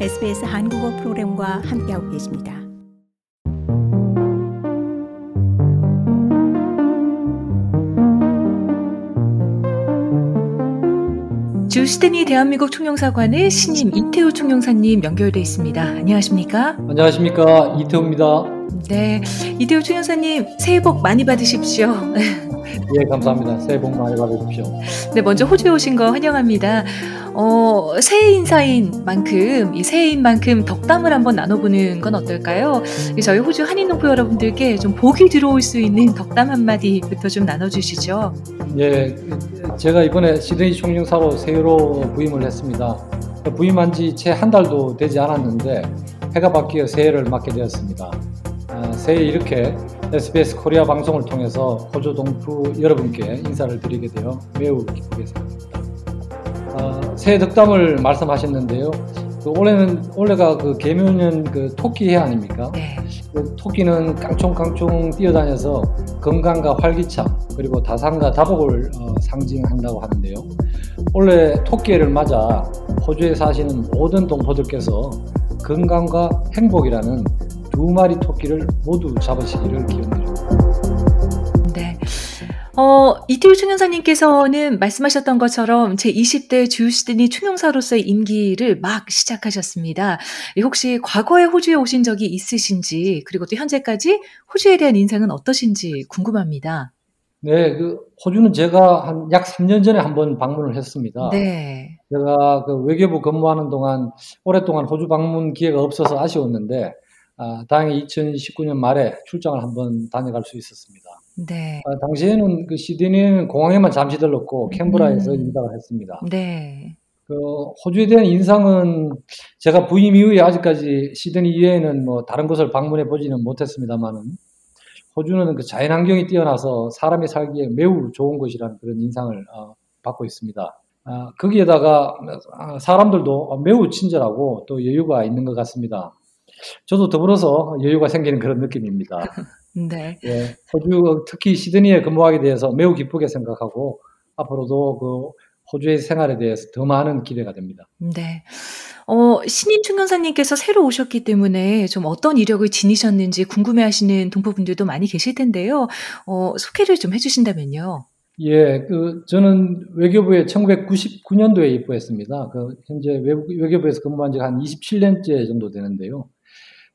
SBS 한국어 프로그램과 함께하고 계십니다. 주 시드니 대한민국 총영사관의 신임 이태우 총영사님 연결돼 있습니다. 안녕하십니까? 안녕하십니까 이태우입니다. 네, 이태우 총영사님 새해 복 많이 받으십시오. 예, 감사합니다. 새해 복 많이 받으십시오. 네, 먼저 호주에 오신 거 환영합니다. 어, 새해 인사인 만큼, 이 새해인 만큼 덕담을 한번 나눠보는 건 어떨까요? 저희 호주 한인 농부 여러분들께 좀 복이 들어올 수 있는 덕담 한마디부터 좀 나눠주시죠. 예, 제가 이번에 시드니 총영사로 새해로 부임을 했습니다. 부임한 지 채 한 달도 되지 않았는데 해가 바뀌어 새해를 맞게 되었습니다. 아, 새해 이렇게 SBS 코리아 방송을 통해서 호주 동포 여러분께 인사를 드리게 되어 매우 기쁘게 생각합니다. 아, 새해 덕담을 말씀하셨는데요. 그 올해는 올해가 그 개묘년 그 토끼 해 아닙니까? 네. 그 토끼는 깡총깡총 뛰어다녀서 건강과 활기참 그리고 다산과 다복을 어, 상징한다고 하는데요. 올해 토끼해를 맞아 호주에 사시는 모든 동포들께서 건강과 행복이라는 두 마리 토끼를 모두 잡으시기를 기원드립니다. 네. 어, 이태우 총영사님께서는 말씀하셨던 것처럼 제 20대 주 시드니 총영사로서의 임기를 막 시작하셨습니다. 혹시 과거에 호주에 오신 적이 있으신지, 그리고 또 현재까지 호주에 대한 인상은 어떠신지 궁금합니다. 네, 그 호주는 제가 한 약 3년 전에 한번 방문을 했습니다. 네. 제가 그 외교부 근무하는 동안 오랫동안 호주 방문 기회가 없어서 아쉬웠는데 아, 다행히 2019년 말에 출장을 한번 다녀갈 수 있었습니다. 네. 아, 당시에는 그 시드니는 공항에만 잠시 들렀고 캔버라에서 음. 인사를 했습니다. 네. 그 호주에 대한 인상은 제가 부임 이후에 아직까지 시드니 이외에는 뭐 다른 곳을 방문해 보지는 못했습니다만은 호주는 그 자연 환경이 뛰어나서 사람이 살기에 매우 좋은 곳이라는 그런 인상을 어, 받고 있습니다. 아, 거기에다가 아, 사람들도 매우 친절하고 또 여유가 있는 것 같습니다. 저도 더불어서 여유가 생기는 그런 느낌입니다. 네. 예, 호주 특히 시드니에 근무하게 돼서 매우 기쁘게 생각하고 앞으로도 그 호주의 생활에 대해서 더 많은 기대가 됩니다. 네. 어, 신임 총영사님께서 새로 오셨기 때문에 좀 어떤 이력을 지니셨는지 궁금해하시는 동포분들도 많이 계실 텐데요. 어, 소개를 좀 해주신다면요. 예, 그 저는 외교부에 1999년도에 입부했습니다. 그 현재 외교부에서 근무한 지가 한 27년째 정도 되는데요.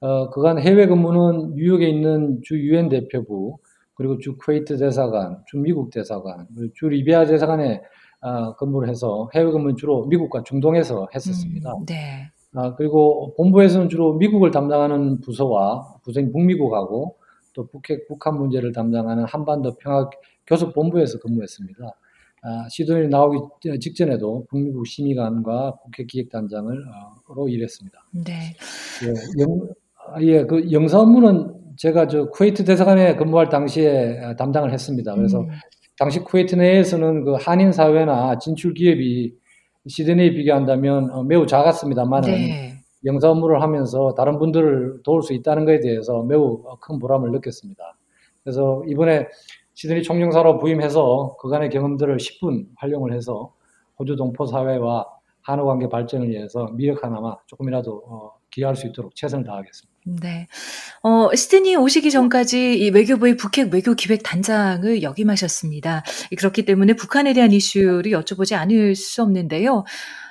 어, 그간 해외 근무는 뉴욕에 있는 주 유엔 대표부 그리고 주 쿠웨이트 대사관, 주 미국 대사관, 그리고 주 리비아 대사관에 어, 근무를 해서 해외 근무는 주로 미국과 중동에서 했었습니다. 음, 네. 아, 그리고 본부에서는 주로 미국을 담당하는 부서와 부서인 북미국하고 또 북핵, 북한 문제를 담당하는 한반도 평화 교섭 본부에서 근무했습니다. 아, 시드니 나오기 직전에도 북미국 심의관과 북핵 기획단장으로 일했습니다. 네. 예, 영, 아, 예, 그 영사 업무는 제가 저 쿠웨이트 대사관에 근무할 당시에 담당을 했습니다. 그래서 음, 당시 쿠웨이트 내에서는 그 한인 사회나 진출 기업이 시드니에 비교한다면 어, 매우 작았습니다만은 네. 영사 업무를 하면서 다른 분들을 도울 수 있다는 것에 대해서 매우 큰 보람을 느꼈습니다. 그래서 이번에 시드니 총영사로 부임해서 그간의 경험들을 10분 활용을 해서 호주 동포 사회와 한우 관계 발전을 위해서 미력 하나마 조금이라도 어, 기여할 수 있도록 최선을 다하겠습니다. 네. 어, 시드니 오시기 전까지 이 외교부의 북핵 외교 기획 단장을 역임하셨습니다. 그렇기 때문에 북한에 대한 이슈를 여쭤보지 않을 수 없는데요.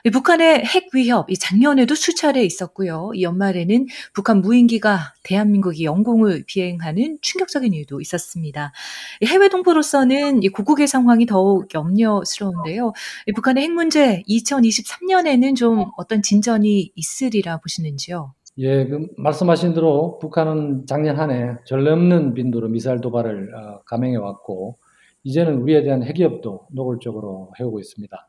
이 북한의 핵 위협, 이 작년에도 수차례 있었고요. 이 연말에는 북한 무인기가 대한민국이 영공을 비행하는 충격적인 일도 있었습니다. 이 해외 동포로서는 이 고국의 상황이 더욱 염려스러운데요. 이 북한의 핵 문제 2023년에는 좀 어떤 진전이 있으리라 보시는지요? 예, 그 말씀하신 대로 북한은 작년 한 해 전례 없는 빈도로 미사일 도발을 어, 감행해 왔고 이제는 우리에 대한 핵위협도 노골적으로 해오고 있습니다.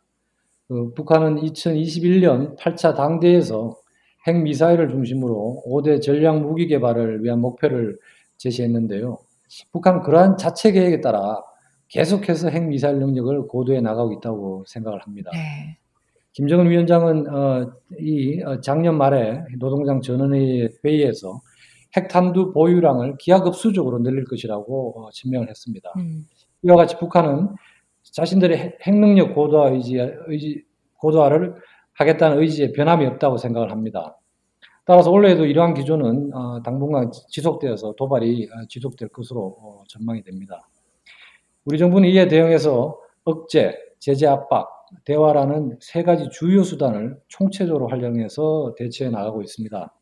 그 북한은 2021년 8차 당대에서 핵미사일을 중심으로 5대 전략 무기 개발을 위한 목표를 제시했는데요. 북한 그러한 자체 계획에 따라 계속해서 핵미사일 능력을 고도해 나가고 있다고 생각을 합니다. 네. 김정은 위원장은 어, 이 어, 작년 말에 노동당 전원회의 회의에서 핵탄두 보유량을 기하급수적으로 늘릴 것이라고 어, 천명을 했습니다. 음, 이와 같이 북한은 자신들의 핵- 핵능력 고도화 의지, 의지 고도화를 하겠다는 의지에 변함이 없다고 생각을 합니다. 따라서 올해에도 이러한 기조는 어, 당분간 지속되어서 도발이 어, 지속될 것으로 어, 전망이 됩니다. 우리 정부는 이에 대응해서 억제, 제재 압박, 대화라는 세 가지 주요 수단을 총체적으로 활용해서 대처해 나가고 있습니다.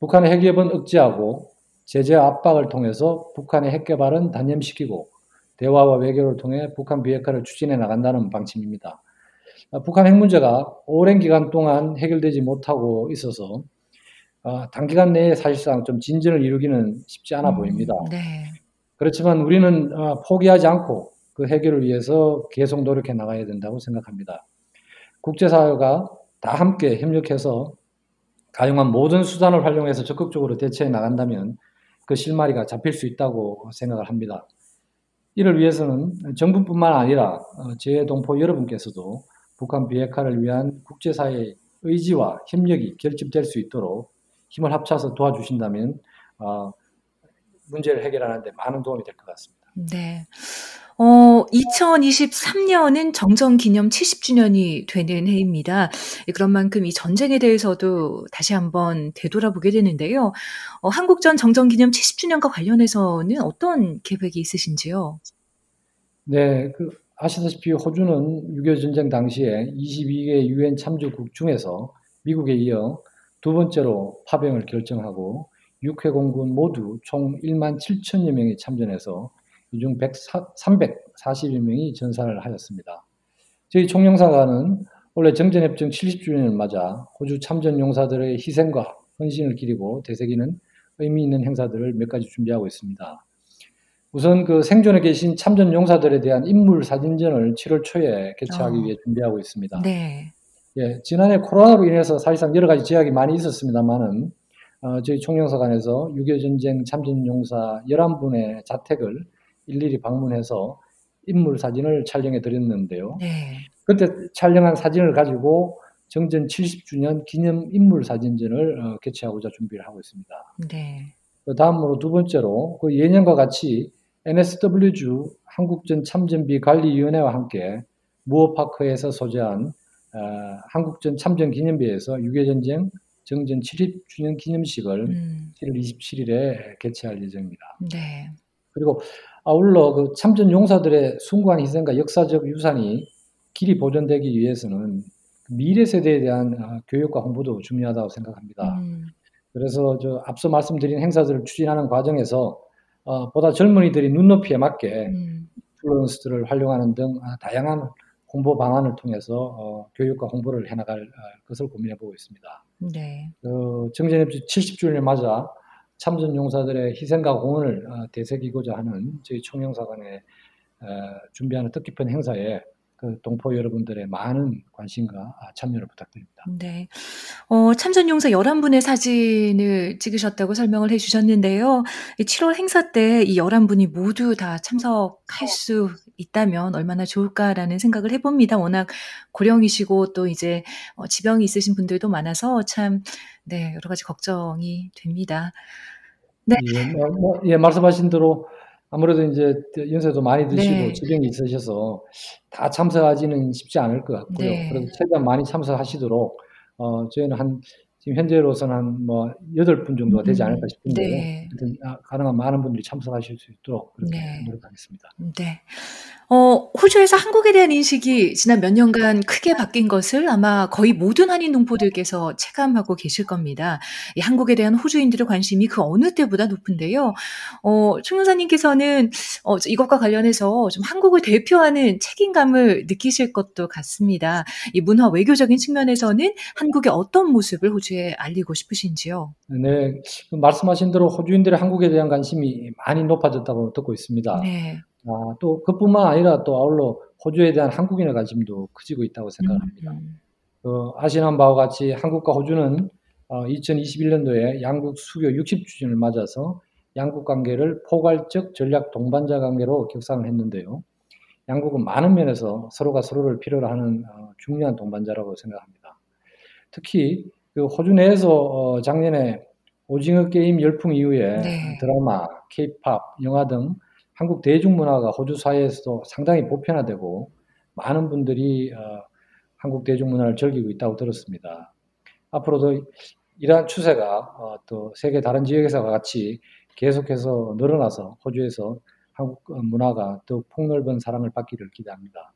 북한의 핵기업은 억제하고 제재 압박을 통해서 북한의 핵 개발은 단념시키고 대화와 외교를 통해 북한 비핵화를 추진해 나간다는 방침입니다. 북한 핵 문제가 오랜 기간 동안 해결되지 못하고 있어서 어, 단기간 내에 사실상 좀 진전을 이루기는 쉽지 않아 음, 보입니다. 네. 그렇지만 우리는 어, 포기하지 않고 그 해결을 위해서 계속 노력해 나가야 된다고 생각합니다. 국제사회가 다 함께 협력해서 가용한 모든 수단을 활용해서 적극적으로 대처해 나간다면 그 실마리가 잡힐 수 있다고 생각을 합니다. 이를 위해서는 정부뿐만 아니라 어, 제 동포 여러분께서도 북한 비핵화를 위한 국제사회의 의지와 협력이 결집될 수 있도록 힘을 합쳐서 도와주신다면 어, 문제를 해결하는 데 많은 도움이 될 것 같습니다. 네. 어, 2023년은 정전 기념 70주년이 되는 해입니다. 그런 만큼 이 전쟁에 대해서도 다시 한번 되돌아보게 되는데요. 어, 한국전 정전 기념 70주년과 관련해서는 어떤 계획이 있으신지요? 네, 그 아시다시피 호주는 6.25 전쟁 당시에 22개 유엔 참주국 중에서 미국에 이어 두 번째로 파병을 결정하고 6회 공군 모두 총 1만 7천여 명이 참전해서 이중 340여 명이 전사를 하였습니다. 저희 총영사관은 원래 정전협정 70주년을 맞아 호주 참전 용사들의 희생과 헌신을 기리고 되새기는 의미 있는 행사들을 몇 가지 준비하고 있습니다. 우선 그 생존에 계신 참전 용사들에 대한 인물 사진전을 7월 초에 개최하기 어. 위해 준비하고 있습니다. 네. 예, 지난해 코로나로 인해서 사실상 여러 가지 제약이 많이 있었습니다만은 어, 저희 총영사관에서 6.25 전쟁 참전 용사 11분의 자택을 일일이 방문해서 인물 사진을 촬영해 드렸는데요. 네. 그때 촬영한 사진을 가지고 정전 70주년 기념 인물 사진전을 어, 개최하고자 준비를 하고 있습니다. 네. 그 다음으로 두 번째로 그 예년과 같이 NSW주 한국전 참전비 관리위원회와 함께 무어파크에서 소재한 어, 한국전 참전 기념비에서 6.25 전쟁 정전 70주년 기념식을 음. 7월 27일에 개최할 예정입니다. 네. 그리고 아울러 그 참전 용사들의 숭고한 희생과 역사적 유산이 길이 보존되기 위해서는 미래 세대에 대한 어, 교육과 홍보도 중요하다고 생각합니다. 음. 그래서 저 앞서 말씀드린 행사들을 추진하는 과정에서 어, 보다 젊은이들이 눈높이에 맞게 음. 플루언스들을 활용하는 등 아, 다양한 홍보 방안을 통해서 어, 교육과 홍보를 해나갈 어, 것을 고민해 보고 있습니다. 네. 어, 정전협정 70주년을 맞아 참전 용사들의 희생과 공헌을 어, 되새기고자 하는 저희 총영사관에 어, 준비하는 뜻깊은 행사에 그 동포 여러분들의 많은 관심과 참여를 부탁드립니다. 네. 어, 참전용사 11분의 사진을 찍으셨다고 설명을 해 주셨는데요. 7월 행사 때 이 11분이 모두 다 참석할 수 있다면 얼마나 좋을까라는 생각을 해봅니다. 워낙 고령이시고 또 이제 어, 지병이 있으신 분들도 많아서 참, 네, 여러 가지 걱정이 됩니다. 네. 예, 뭐, 뭐예 말씀하신 대로 아무래도 이제 연세도 많이 드시고 네. 지병이 있으셔서 다 참석하지는 쉽지 않을 것 같고요. 네. 그래서 최대한 많이 참석하시도록 어 저희는 한 지금 현재로서는 한 뭐 여덟 분 정도가 되지 않을까 음, 싶은데요. 네. 아, 가능한 많은 분들이 참석하실 수 있도록 그렇게 네. 노력하겠습니다. 네. 어, 호주에서 한국에 대한 인식이 지난 몇 년간 크게 바뀐 것을 아마 거의 모든 한인 농포들께서 체감하고 계실 겁니다. 이 한국에 대한 호주인들의 관심이 그 어느 때보다 높은데요. 어, 총영사님께서는 어, 이것과 관련해서 좀 한국을 대표하는 책임감을 느끼실 것도 같습니다. 이 문화 외교적인 측면에서는 한국의 어떤 모습을 호주에 알리고 싶으신지요? 네, 말씀하신 대로 호주인들의 한국에 대한 관심이 많이 높아졌다고 듣고 있습니다. 네. 아, 또 그뿐만 아니라 또 아울러 호주에 대한 한국인의 관심도 커지고 있다고 생각합니다. 음. 그 아시는 바와 같이 한국과 호주는 어, 2021년도에 양국 수교 60주년을 맞아서 양국 관계를 포괄적 전략 동반자 관계로 격상을 했는데요. 양국은 많은 면에서 서로가 서로를 필요로 하는 어, 중요한 동반자라고 생각합니다. 특히 그 호주 내에서 어, 작년에 오징어 게임 열풍 이후에 네. 드라마, 케이팝, 영화 등 한국 대중문화가 호주 사회에서도 상당히 보편화되고 많은 분들이 어, 한국 대중문화를 즐기고 있다고 들었습니다. 앞으로도 이러한 추세가 어, 또 세계 다른 지역에서 같이 계속해서 늘어나서 호주에서 한국 문화가 더욱 폭넓은 사랑을 받기를 기대합니다.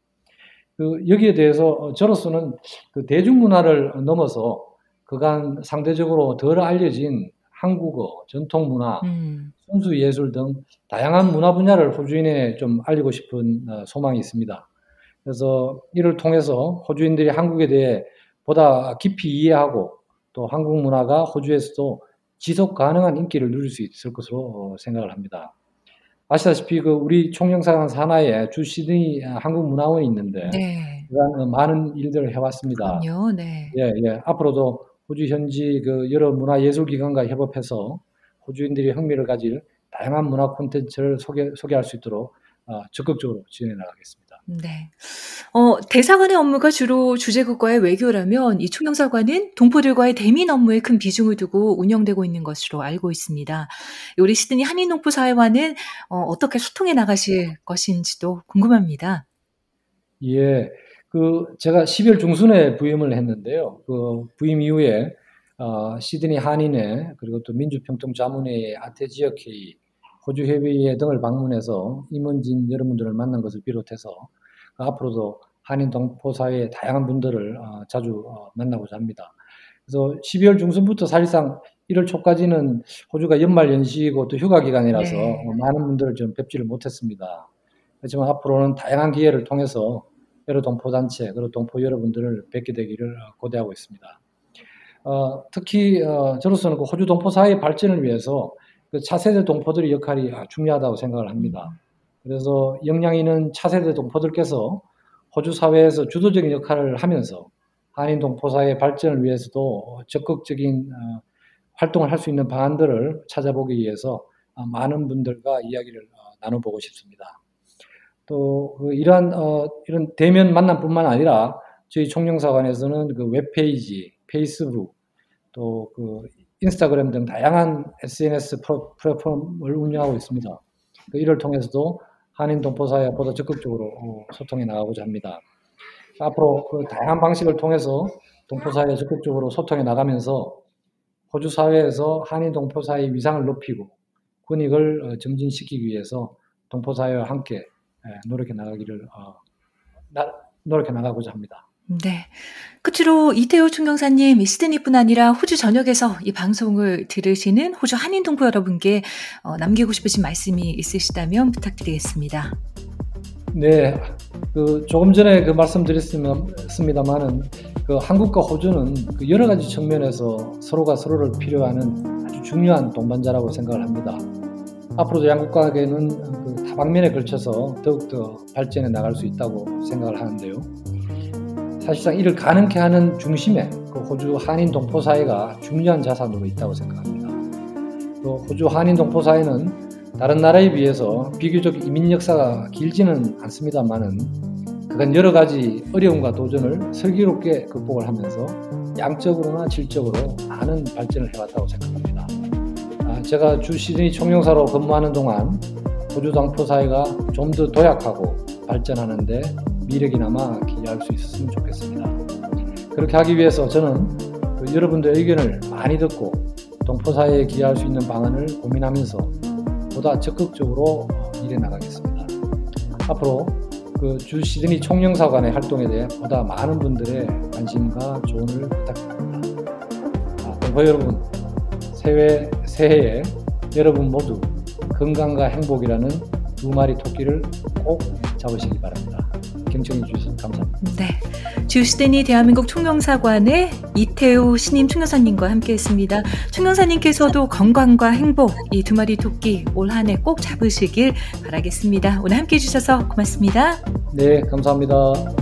그 여기에 대해서 저로서는 그 대중문화를 넘어서 그간 상대적으로 덜 알려진 한국어, 전통 문화, 음. 순수 예술 등 다양한 문화 분야를 호주인에 좀 알리고 싶은 어, 소망이 있습니다. 그래서 이를 통해서 호주인들이 한국에 대해 보다 깊이 이해하고 또 한국 문화가 호주에서도 지속 가능한 인기를 누릴 수 있을 것으로 어, 생각을 합니다. 아시다시피 그 우리 총영사관 산하에 주 시드니 한국 문화원이 있는데 네. 많은 일들을 해왔습니다. 그럼요, 네. 예, 예. 앞으로도 호주 현지 그 여러 문화예술기관과 협업해서 호주인들이 흥미를 가질 다양한 문화 콘텐츠를 소개, 소개할 수 있도록 어, 적극적으로 진행해 나가겠습니다. 네. 어, 대사관의 업무가 주로 주재국과의 외교라면 이 총영사관은 동포들과의 대민 업무에 큰 비중을 두고 운영되고 있는 것으로 알고 있습니다. 우리 시드니 한인 동포 사회와는 어, 어떻게 소통해 나가실 것인지도 궁금합니다. 예. 그 제가 10월 중순에 부임을 했는데요. 그 부임 이후에 어, 시드니 한인회 그리고 또 민주평통 자문회의 아태 지역회의 호주 협의회 등을 방문해서 임원진 여러분들을 만난 것을 비롯해서 앞으로도 한인 동포 사회의 다양한 분들을 어, 자주 어, 만나고자 합니다. 그래서 12월 중순부터 사실상 1월 초까지는 호주가 연말 연시고 또 휴가 기간이라서 네. 많은 분들을 좀 뵙지를 못했습니다. 하지만 앞으로는 다양한 기회를 통해서 여러 동포단체 그리고 동포 여러분들을 뵙게 되기를 고대하고 있습니다. 어, 특히 어, 저로서는 그 호주 동포 사회의 발전을 위해서 그 차세대 동포들의 역할이 중요하다고 생각을 합니다. 그래서 역량 있는 차세대 동포들께서 호주 사회에서 주도적인 역할을 하면서 한인 동포사의 발전을 위해서도 적극적인 어, 활동을 할 수 있는 방안들을 찾아보기 위해서 어, 많은 분들과 이야기를 어, 나눠보고 싶습니다. 또그 이러한 이런 대면 만남뿐만 아니라 저희 총영사관에서는 그 웹페이지, 페이스북, 또 그 인스타그램 등 다양한 SNS 플랫폼을 운영하고 있습니다. 그 이를 통해서도 한인 동포사회와 보다 적극적으로 어, 소통해 나가고자 합니다. 앞으로 그 다양한 방식을 통해서 동포사회 적극적으로 소통해 나가면서 호주 사회에서 한인 동포사회의 위상을 높이고 권익을 어, 증진시키기 위해서 동포사회와 함께 노력해 나가기를 어, 노력해 나가고자 합니다. 네. 끝으로 이태호 총경사님, 시드니뿐 아니라 호주 전역에서 이 방송을 들으시는 호주 한인 동포 여러분께 어, 남기고 싶으신 말씀이 있으시다면 부탁드리겠습니다. 네, 그 조금 전에 그 말씀드렸습니다만은 그 한국과 호주는 그 여러 가지 측면에서 서로가 서로를 필요하는 아주 중요한 동반자라고 생각을 합니다. 앞으로도 양국 관계는 그 다방면에 걸쳐서 더욱더 발전해 나갈 수 있다고 생각을 하는데요. 사실상 이를 가능케 하는 중심에 그 호주 한인 동포 사회가 중요한 자산으로 있다고 생각합니다. 또 호주 한인 동포 사회는 다른 나라에 비해서 비교적 이민 역사가 길지는 않습니다만은 그간 여러 가지 어려움과 도전을 슬기롭게 극복을 하면서 양적으로나 질적으로 많은 발전을 해왔다고 생각합니다. 아, 제가 주 시드니 총영사로 근무하는 동안 호주 동포 사회가 좀 더 도약하고 발전하는데 미력이 남아 기여할 수 있었으면 좋겠습니다. 그렇게 하기 위해서 저는 그 여러분들의 의견을 많이 듣고 동포사회에 기여할 수 있는 방안을 고민하면서 보다 적극적으로 일해 나가겠습니다. 앞으로 그 주 시드니 총영사관의 활동에 대해 보다 많은 분들의 관심과 조언을 부탁드립니다. 아, 동포 여러분, 새해, 새해에 여러분 모두 건강과 행복이라는 두 마리 토끼를 꼭 잡으시기 바랍니다. 경청해 주셔서 감사합니다. 네. 주스데니 대한민국 총영사관의 이태우 신임 총영사님과 함께했습니다. 총영사님께서도 건강과 행복 이 두 마리 토끼 올 한 해 꼭 잡으시길 바라겠습니다. 오늘 함께해 주셔서 고맙습니다. 네, 감사합니다.